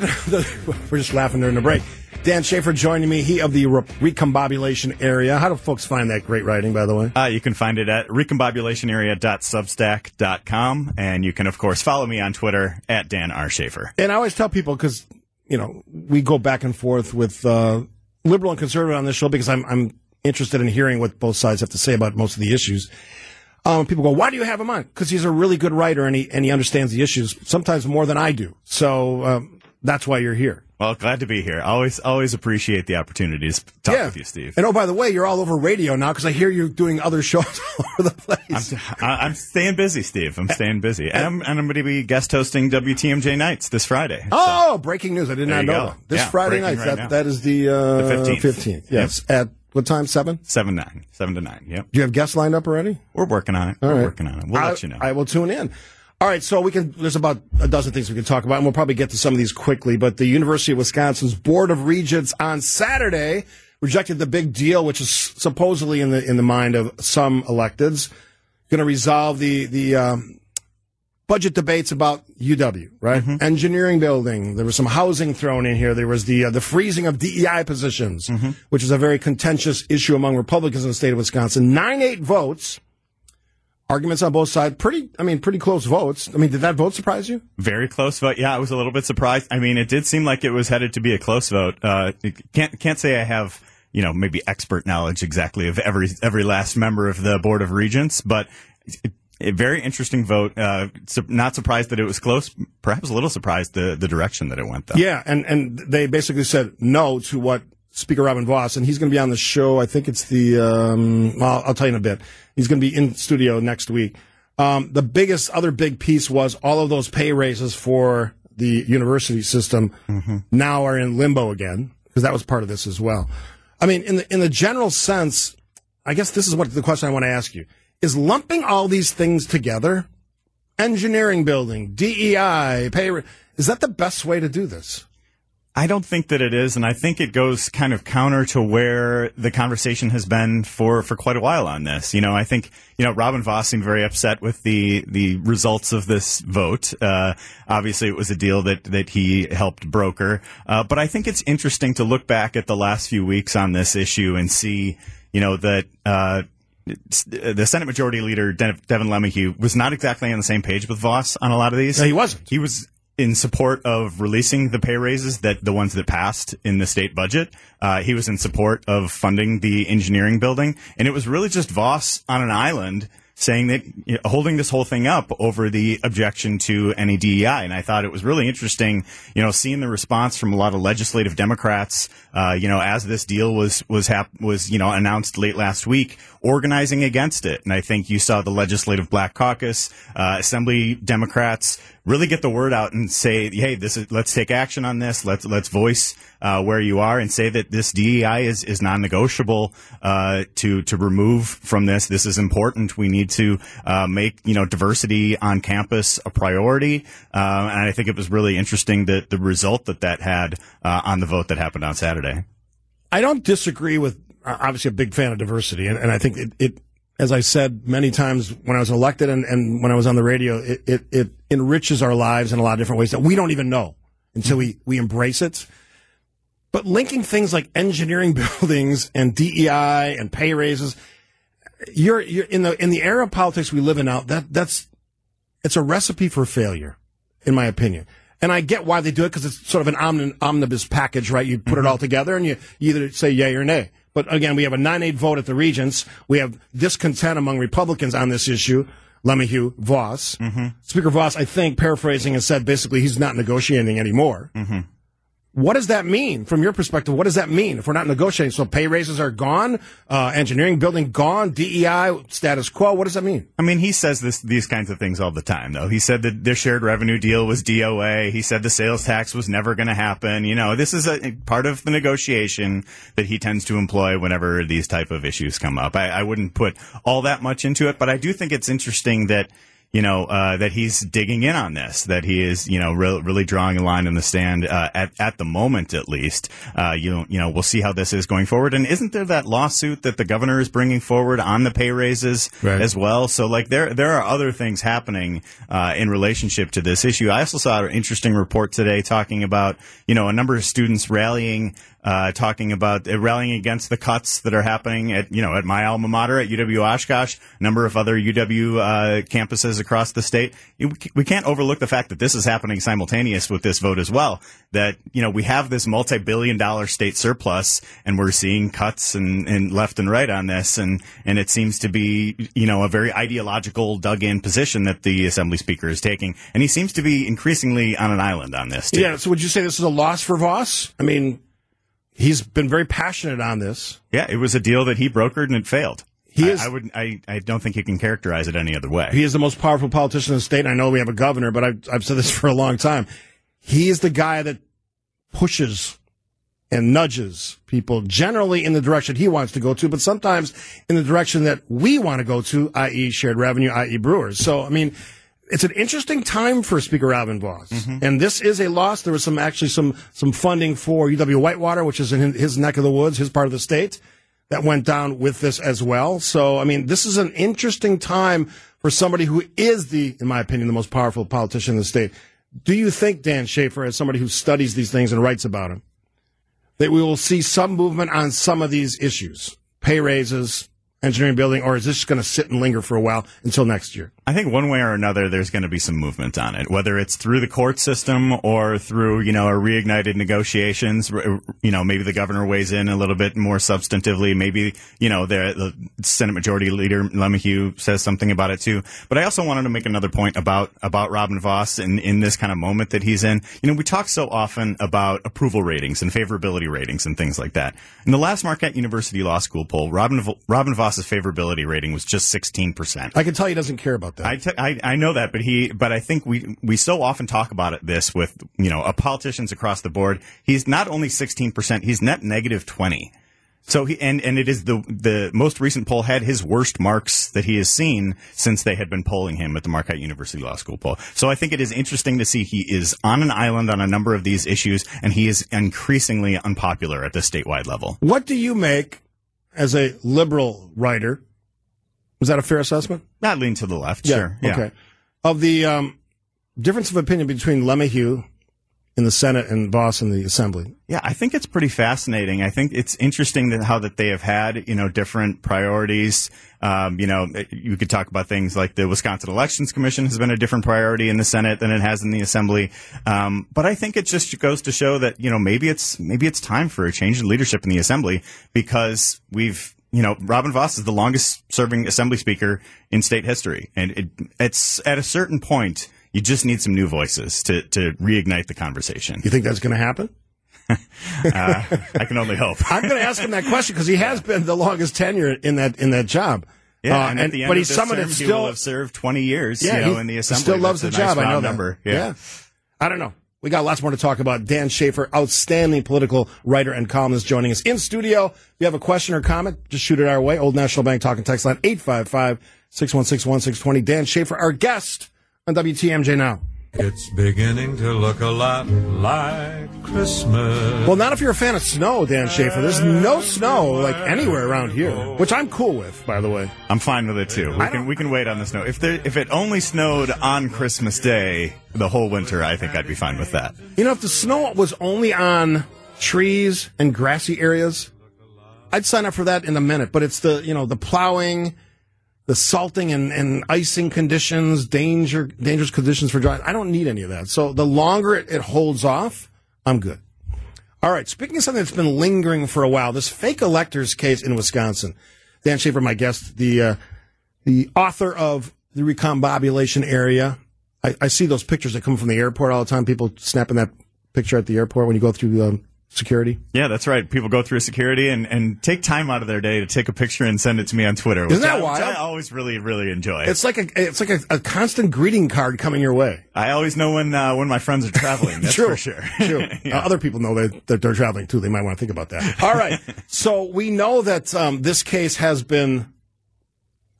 To, we're just laughing during the break. Dan Shafer joining me. He of the re- recombobulation area. How do folks find that great writing, by the way? Uh, you can find it at recombobulationarea.substack.com. And you can, of course, follow me on Twitter at Dan R. Shafer. And I always tell people, because, you know, we go back and forth with uh, liberal and conservative on this show because I'm, I'm interested in hearing what both sides have to say about most of the issues. Um, people go, why do you have him on? Because he's a really good writer and he, and he understands the issues sometimes more than I do. So um, that's why you're here. Well, glad to be here. Always, always appreciate the opportunity to talk Yeah. with you, Steve. And oh, by the way, you're all over radio now because I hear you're doing other shows all over the place. I'm, I'm staying busy, Steve. I'm staying busy. And I'm, and I'm going to be guest hosting WTMJ Nights this Friday. Oh, breaking news! I did There not know that. This Yeah, Friday night. right that now. that is the uh, 15th. Fifteenth. Yes. At what time? Seven. 7 9. 7 to 9. Yep. Do you have guests lined up already? We're working on it. All We're right. working on it. We'll I, let you know. I will tune in. All right, so we can. There's about a dozen things we can talk about, and we'll probably get to some of these quickly. But the University of Wisconsin's Board of Regents on Saturday rejected the big deal, which is supposedly in the in the mind of some electeds, going to resolve the the um, budget debates about UW, right? Engineering building. There was some housing thrown in here. There was the uh, the freezing of DEI positions, which is a very contentious issue among Republicans in the state of Wisconsin. Nine eight votes. Arguments on both sides. Pretty, I mean, pretty close votes. I mean, did that vote surprise you? Very close vote. Yeah, I was a little bit surprised. I mean, it did seem like it was headed to be a close vote. Uh, can't can't say I have you know maybe expert knowledge exactly of every every last member of the board of regents, but. It, a very interesting vote. Uh, su- not surprised that it was close. Perhaps a little surprised the, the direction that it went, though. Yeah, and and they basically said no to what Speaker Robin Vos, and he's going to be on the show. I think it's the. Um, well, I'll tell you in a bit. He's going to be in studio next week. Um, the biggest other big piece was all of those pay raises for the university system now are in limbo again because that was part of this as well. I mean, in the in the general sense, I guess this is what the question I want to ask you is: lumping all these things together, engineering building, DEI, pay. Is that the best way to do this? I don't think that it is, and I think it goes kind of counter to where the conversation has been for, for quite a while on this. You know, I think you know Robin Vos seemed very upset with the the results of this vote. Uh, obviously, it was a deal that that he helped broker, uh, but I think it's interesting to look back at the last few weeks on this issue and see, you know, that. Uh, the Senate Majority Leader Devin LeMahieu was not exactly on the same page with Vos on a lot of these. No, he wasn't. He was in support of releasing the pay raises that the ones that passed in the state budget. Uh, he was in support of funding the engineering building, and it was really just Vos on an island saying that you know, holding this whole thing up over the objection to any DEI. And I thought it was really interesting, you know, seeing the response from a lot of legislative Democrats, uh, you know, as this deal was was hap- was you know announced late last week, organizing against it. And I think you saw the legislative Black Caucus, uh, Assembly Democrats really get the word out and say, "Hey, this is let's take action on this. Let's let's voice uh, where you are and say that this DEI is is non-negotiable uh, to to remove from this. This is important. We need to uh, make you know diversity on campus a priority. Uh, and I think it was really interesting that the result that that had uh, on the vote that happened on Saturday. I don't disagree with. uh, Obviously, a big fan of diversity, and, and I think it, it, as I said many times when I was elected and, and when I was on the radio, it, it, it enriches our lives in a lot of different ways that we don't even know until we, we embrace it. But linking things like engineering buildings and DEI and pay raises, you're, you're in the in the era of politics we live in now. That that's it's a recipe for failure, in my opinion. And I get why they do it because it's sort of an omnibus package, right? You put it mm-hmm. all together and you, you either say yay or nay. But again, we have a 9-8 vote at the Regents. We have discontent among Republicans on this issue. LeMahieu, Vos. Mm-hmm. Speaker Vos, I think, paraphrasing, has said basically he's not negotiating anymore. Mm-hmm. What does that mean from your perspective? What does that mean if we're not negotiating? So pay raises are gone, uh, engineering building gone, DEI status quo. What does that mean? I mean, he says this these kinds of things all the time, though. He said that their shared revenue deal was DOA. He said the sales tax was never going to happen. You know, this is a part of the negotiation that he tends to employ whenever these type of issues come up. I, I wouldn't put all that much into it, but I do think it's interesting that you know, uh, that he's digging in on this, that he is, you know, re- really drawing a line in the stand uh, at at the moment, at least. Uh, you you know, we'll see how this is going forward. And isn't there that lawsuit that the governor is bringing forward on the pay raises Right. as well? So like there there are other things happening uh, in relationship to this issue. I also saw an interesting report today talking about you know a number of students rallying. Uh, talking about uh, rallying against the cuts that are happening at you know at my alma mater at UW Oshkosh, a number of other UW uh, campuses across the state. We can't overlook the fact that this is happening simultaneous with this vote as well. That you know we have this multi-billion-dollar state surplus, and we're seeing cuts and, and left and right on this, and and it seems to be you know a very ideological, dug-in position that the assembly speaker is taking, and he seems to be increasingly on an island on this. Too. Yeah. So would you say this is a loss for Vos? I mean, he's been very passionate on this. Yeah, it was a deal that he brokered and it failed. He I, is- I would. I, I don't think you can characterize it any other way. He is the most powerful politician in the state. And I know we have a governor, but I've, I've said this for a long time. He is the guy that pushes and nudges people generally in the direction he wants to go to, but sometimes in the direction that we want to go to, i.e. shared revenue, i.e. Brewers. So, I mean, it's an interesting time for Speaker Alvin Vos. Mm-hmm. And this is a loss. There was some, actually some, some funding for UW Whitewater, which is in his neck of the woods, his part of the state that went down with this as well. So, I mean, this is an interesting time for somebody who is the, in my opinion, the most powerful politician in the state. Do you think, Dan Shafer, as somebody who studies these things and writes about them, that we will see some movement on some of these issues? Pay raises, engineering building, or is this just going to sit and linger for a while until next year? I think one way or another, there's going to be some movement on it, whether it's through the court system or through, you know, a reignited negotiations. You know, maybe the governor weighs in a little bit more substantively. Maybe, you know, the, the Senate Majority Leader LeMahieu says something about it too. But I also wanted to make another point about, about Robin Vos in, in this kind of moment that he's in. You know, we talk so often about approval ratings and favorability ratings and things like that. In the last Marquette University Law School poll, Robin, Robin Vos's favorability rating was just 16%. I can tell he doesn't care about that. I, t- I I know that, but he but I think we we so often talk about it this with you know politicians across the board. He's not only sixteen percent; he's net negative twenty. So he and and it is the the most recent poll had his worst marks that he has seen since they had been polling him at the Marquette University Law School poll. So I think it is interesting to see he is on an island on a number of these issues, and he is increasingly unpopular at the statewide level. what do you make as a liberal writer? Was that a fair assessment? Not lean to the left, sure, yeah. Okay. Of the um, difference of opinion between LeMahieu in the Senate and Vos in the Assembly. Yeah, I think it's pretty fascinating. I think it's interesting that how that they have had, you know, different priorities. Um, you know, you could talk about things like the Wisconsin Elections Commission has been a different priority in the Senate than it has in the Assembly. Um, but I think it just goes to show that, you know, maybe it's, maybe it's time for a change in leadership in the Assembly because we've, you know, Robin Vos is the longest serving Assembly Speaker in state history. And it, it's at a certain point, you just need some new voices to, to reignite the conversation. You think that's going to happen? I can only hope. I'm going to ask him that question because he has been the longest tenure in that in that job. Yeah, Uh, and at the end but of he's someone that still will have served 20 years, yeah, you know, in the assembly. still loves the nice job. I know that. number. Yeah. I don't know. We got lots more to talk about. Dan Shafer, outstanding political writer and columnist, joining us in studio. If you have a question or comment, just shoot it our way. Old National Bank talking text line 855 616 1620. Dan Shafer, our guest on WTMJ Now. It's beginning to look a lot like Christmas. Well, not if you're a fan of snow, Dan Shafer. There's no snow like anywhere around here, oh. which I'm cool with, by the way. I'm fine with it too. We can we can wait on the snow. If there if it only snowed on Christmas Day the whole winter, I think I'd be fine with that. You know, if the snow was only on trees and grassy areas, I'd sign up for that in a minute. But it's the, you know, the plowing, the salting and, and icing conditions, danger, dangerous conditions for driving. I don't need any of that. So the longer it, it holds off, I'm good. All right. Speaking of something that's been lingering for a while, this fake electors case in Wisconsin. Dan Shafer, my guest, the, uh, the author of the recombobulation area. I, I see those pictures that come from the airport all the time. People snapping that picture at the airport when you go through um, security. Yeah, that's right. People go through security and, and take time out of their day to take a picture and send it to me on Twitter. Isn't that I, wild? I always really really enjoy. It's like a it's like a, a constant greeting card coming your way. I always know when uh, when my friends are traveling. That's True. for sure. True. Yeah. Uh, other people know that, that they're traveling too. They might want to think about that. All right. so we know that um, this case has been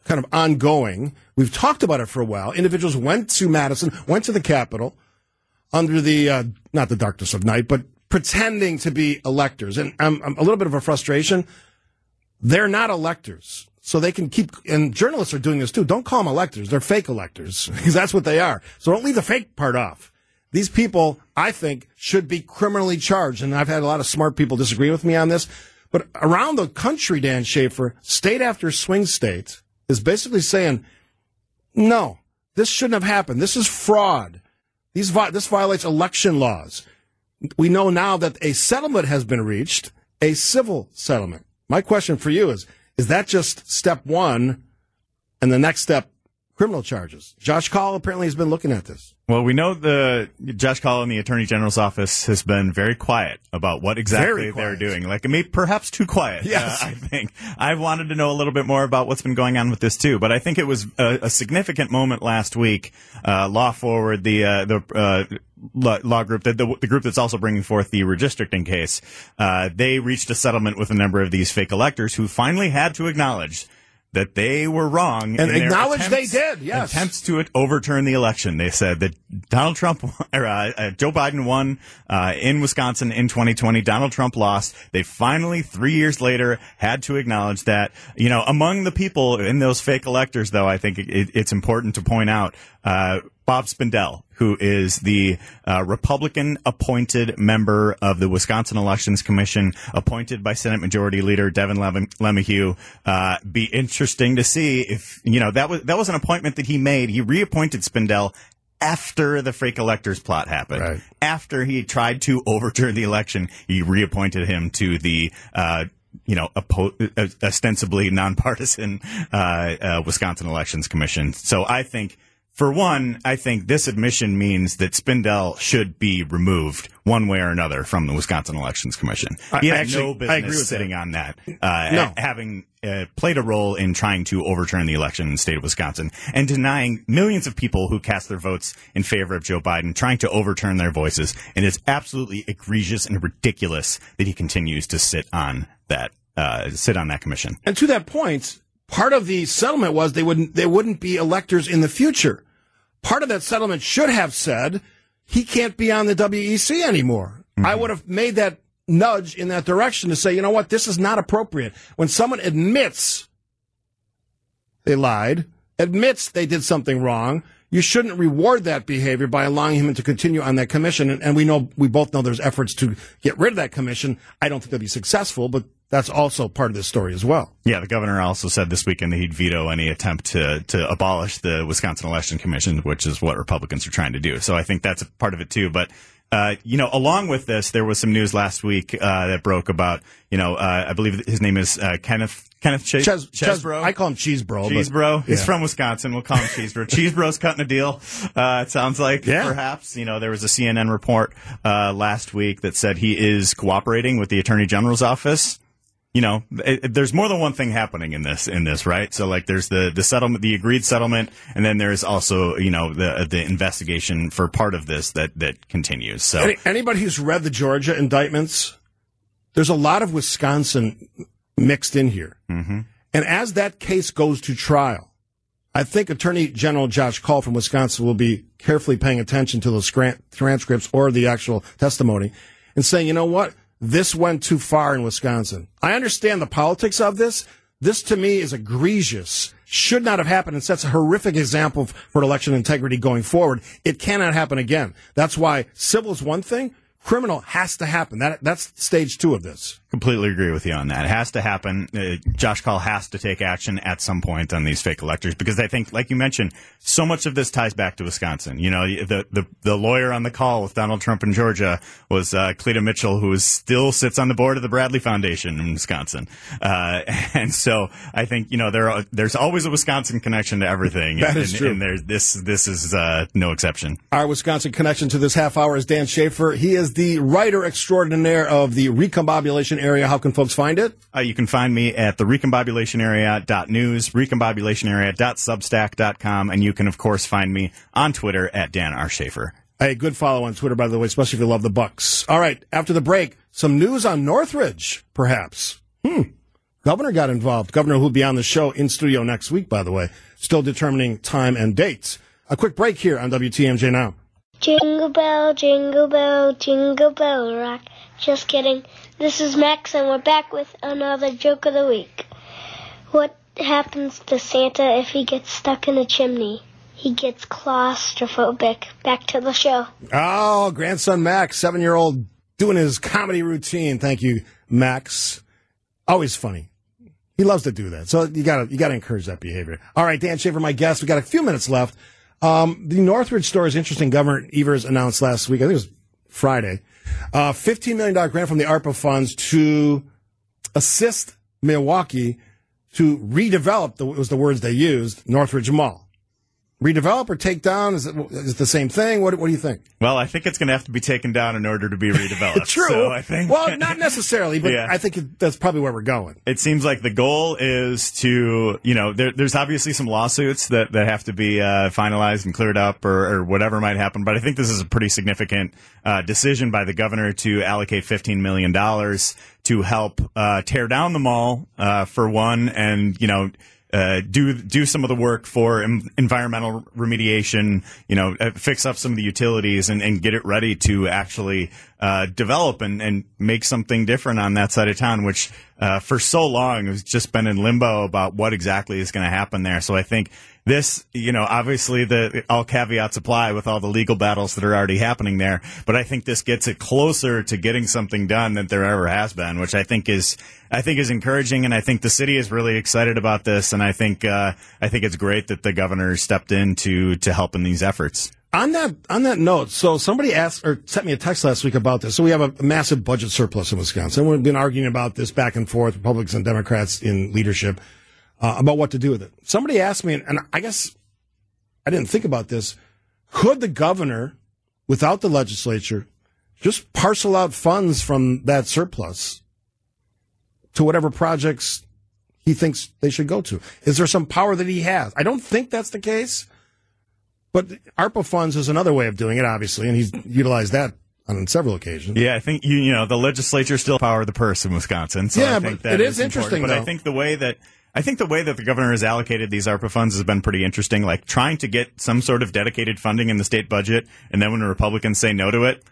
kind of ongoing. We've talked about it for a while. Individuals went to Madison, went to the Capitol under the, uh, not the darkness of night, but pretending to be electors. And I'm, I'm a little bit of a frustration. They're not electors. So they can keep, and journalists are doing this too. Don't call them electors. They're fake electors because that's what they are. So don't leave the fake part off. These people, I think, should be criminally charged. And I've had a lot of smart people disagree with me on this. But around the country, Dan Shafer, state after swing state is basically saying, no, this shouldn't have happened. This is fraud. These, this violates election laws. We know now that a settlement has been reached, a civil settlement. My question for you is, is that just step one and the next step criminal charges? Josh Kaul apparently has been looking at this. Well, we know the Josh Kaul in the Attorney General's office has been very quiet about what exactly they're doing. Like, maybe perhaps too quiet. Yes, uh, I think I've wanted to know a little bit more about what's been going on with this too. But I think it was a, a significant moment last week. Uh, Law Forward, the uh, the uh, law group, the, the, the, group that's also bringing forth the redistricting case, uh, they reached a settlement with a number of these fake electors who finally had to acknowledge that they were wrong and acknowledge attempts, they did. Yes, attempts to overturn the election. They said that Donald Trump or uh, uh, Joe Biden won uh, in Wisconsin in 2020. Donald Trump lost. They finally, three years later, had to acknowledge that. You know, among the people in those fake electors, though, I think it, it's important to point out. Uh, Bob Spindell, who is the uh, Republican appointed member of the Wisconsin Elections Commission, appointed by Senate Majority Leader Devin LeMahieu. Uh, be interesting to see if you know that was that was an appointment that he made. He reappointed Spindell after the fake electors plot happened. Right. After he tried to overturn the election, he reappointed him to the. Uh, you know, ostensibly nonpartisan uh, uh, Wisconsin Elections Commission. So I think for one, I think this admission means that Spindell should be removed one way or another from the Wisconsin Elections Commission. He had actually, no business sitting that. on that, uh, no. having uh, played a role in trying to overturn the election in the state of Wisconsin and denying millions of people who cast their votes in favor of Joe Biden, trying to overturn their voices. And it's absolutely egregious and ridiculous that he continues to sit on that uh, sit on that commission. And to that point, part of the settlement was they wouldn't they wouldn't be electors in the future. Part of that settlement should have said he can't be on the WEC anymore. Mm-hmm. I would have made that nudge in that direction to say, you know what, this is not appropriate. When someone admits they lied, admits they did something wrong, you shouldn't reward that behavior by allowing him to continue on that commission. And, and, we know, we both know there's efforts to get rid of that commission. I don't think they'll be successful, but that's also part of this story as well. Yeah, the governor also said this weekend that he'd veto any attempt to to abolish the Wisconsin Election Commission, which is what Republicans are trying to do. So I think that's a part of it too. But uh, you know, along with this, there was some news last week uh, that broke about, you know, uh, I believe his name is uh, Kenneth Kenneth Ches- Ches- Chesebro. I call him Cheesebro. Cheesebro. But, yeah. He's from Wisconsin. We'll call him Cheesebro. Cheesebro's cutting a deal. Uh, it sounds like yeah. perhaps. You know, there was a CNN report uh, last week that said he is cooperating with the Attorney General's office you know, it, there's more than one thing happening in this, in this, right? So like there's the, the settlement, the agreed settlement, and then there's also, you know, the, the investigation for part of this that, that continues. So Any, anybody who's read the Georgia indictments, there's a lot of Wisconsin mixed in here. Mm-hmm. And as that case goes to trial, I think Attorney General Josh Kaul from Wisconsin will be carefully paying attention to those transcripts or the actual testimony and saying, you know what? This went too far in Wisconsin. I understand the politics of this. This to me is egregious. Should not have happened and sets a horrific example for election integrity going forward. It cannot happen again. That's why civil is one thing. Criminal has to happen. That, that's stage two of this. Completely agree with you on that. It has to happen. Uh, Josh Kaul has to take action at some point on these fake electors because I think, like you mentioned, so much of this ties back to Wisconsin. You know, the the, the lawyer on the call with Donald Trump in Georgia was uh, Cleta Mitchell, who is, still sits on the board of the Bradley Foundation in Wisconsin. Uh, and so I think you know there are, there's always a Wisconsin connection to everything. that and, is true. And there's this this is uh, no exception. Our Wisconsin connection to this half hour is Dan Shafer. He is the writer extraordinaire of the recombobulation area. How can folks find it? Uh, you can find me at the recombobulation area.news, recombobulation area.substack.com, and you can, of course, find me on Twitter at Dan R. Shafer. A good follow on Twitter, by the way, especially if you love the Bucks. All right, after the break, some news on Northridge, perhaps. Hmm. Governor got involved. Governor who'll be on the show in studio next week, by the way, still determining time and dates. A quick break here on WTMJ now. Jingle bell, jingle bell, jingle bell rock. Just kidding. This is Max, and we're back with another joke of the week. What happens to Santa if he gets stuck in a chimney? He gets claustrophobic. Back to the show. Oh, grandson Max, seven year old, doing his comedy routine. Thank you, Max. Always funny. He loves to do that. So you gotta, you gotta encourage that behavior. All right, Dan Shafer, my guest. We got a few minutes left. Um, the Northridge story is interesting. Governor Evers announced last week, I think it was Friday, uh, $15 million grant from the ARPA funds to assist Milwaukee to redevelop, the, was the words they used, Northridge Mall. Redevelop or take down? Is it, is it the same thing? What, what do you think? Well, I think it's going to have to be taken down in order to be redeveloped. True. So I think. Well, not necessarily, but Yeah. I think it, that's probably where we're going. it seems like the goal is to, you know, there, there's obviously some lawsuits that, that have to be uh, finalized and cleared up or, or whatever might happen. But I think this is a pretty significant uh, decision by the governor to allocate $15 million to help uh, tear down the mall, uh, for one, and, you know, uh, do do some of the work for em- environmental remediation, you know, uh, fix up some of the utilities and, and get it ready to actually uh, develop and, and make something different on that side of town, which uh, for so long has just been in limbo about what exactly is going to happen there. So I think this, you know, obviously the all caveats apply with all the legal battles that are already happening there, but I think this gets it closer to getting something done than there ever has been, which I think is I think is encouraging, and I think the city is really excited about this, and I think uh, I think it's great that the governor stepped in to to help in these efforts. On that on that note, so somebody asked or sent me a text last week about this. So we have a massive budget surplus in Wisconsin. We've been arguing about this back and forth, Republicans and Democrats in leadership, uh, about what to do with it. Somebody asked me, and I guess I didn't think about this. Could the governor, without the legislature, just parcel out funds from that surplus to whatever projects he thinks they should go to? Is there some power that he has? I don't think that's the case. But ARPA funds is another way of doing it, obviously, and he's utilized that on several occasions. Yeah, I think you you know the legislature still power the purse in Wisconsin. So Yeah, I think but that it is important. interesting, But I think the way that I think the way that the governor has allocated these ARPA funds has been pretty interesting. Like trying to get some sort of dedicated funding in the state budget, and then when the Republicans say no to it,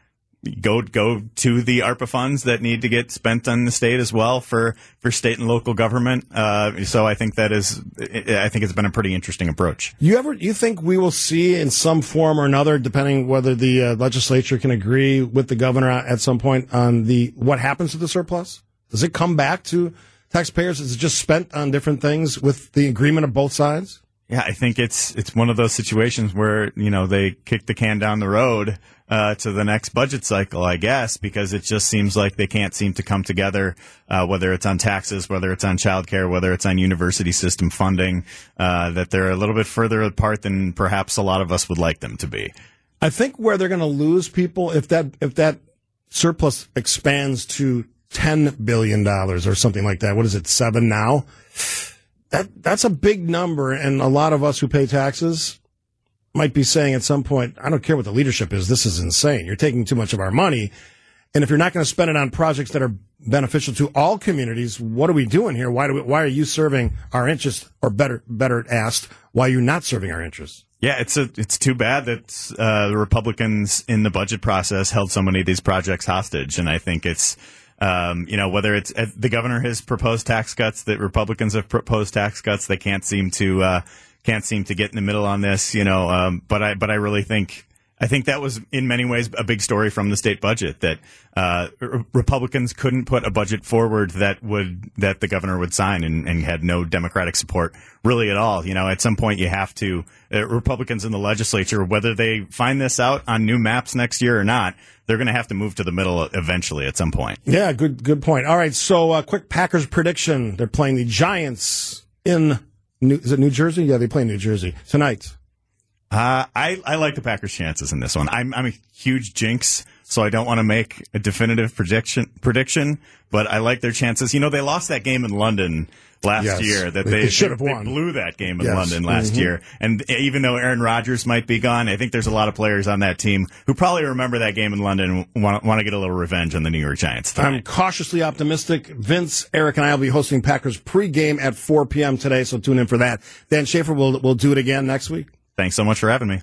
go go to the ARPA funds that need to get spent on the state as well for for state and local government. Uh, so I think that is I think it's been a pretty interesting approach. You ever you think we will see in some form or another, depending whether the uh, legislature can agree with the governor at some point on the what happens to the surplus? Does it come back to taxpayers? Is it just spent on different things with the agreement of both sides? Yeah, I think it's it's one of those situations where you know they kick the can down the road uh, to the next budget cycle, I guess, because it just seems like they can't seem to come together. Uh, whether it's on taxes, whether it's on childcare, whether it's on university system funding, uh, that they're a little bit further apart than perhaps a lot of us would like them to be. I think where they're going to lose people if that if that surplus expands to ten billion dollars or something like that. What is it? Seven now. That that's a big number, and a lot of us who pay taxes might be saying at some point, "I don't care what the leadership is. This is insane. You're taking too much of our money." And if you're not going to spend it on projects that are beneficial to all communities, what are we doing here? Why do we, why are you serving our interests? Or better better asked, why are you not serving our interests? Yeah, it's a, it's too bad that uh, the Republicans in the budget process held so many of these projects hostage, and I think it's. Um, you know, whether it's uh, the governor has proposed tax cuts, that Republicans have proposed tax cuts, they can't seem to uh, can't seem to get in the middle on this. You know, um, but I but I really think I think that was in many ways a big story from the state budget that uh, R- Republicans couldn't put a budget forward that would that the governor would sign and, and had no Democratic support really at all. You know, at some point you have to uh, Republicans in the legislature, whether they find this out on new maps next year or not, they're going to have to move to the middle eventually at some point. Yeah, good good point. All right, so uh, quick Packers prediction. They're playing the Giants in New, is it New Jersey? Yeah, they play New Jersey tonight. Uh, I, I like the Packers' chances in this one. I'm, I'm a huge Jinx so I don't want to make a definitive prediction. Prediction, but I like their chances. You know, they lost that game in London last Yes. year. That They- they, should have won. blew that game in Yes. London last Mhm. year. And even though Aaron Rodgers might be gone, I think there's a lot of players on that team who probably remember that game in London and want, want to get a little revenge on the New York Giants. tonight. I'm cautiously optimistic. Vince, Eric, and I will be hosting Packers pregame at 4 p.m. today, so tune in for that. Dan Shafer will will do it again next week. Thanks so much for having me.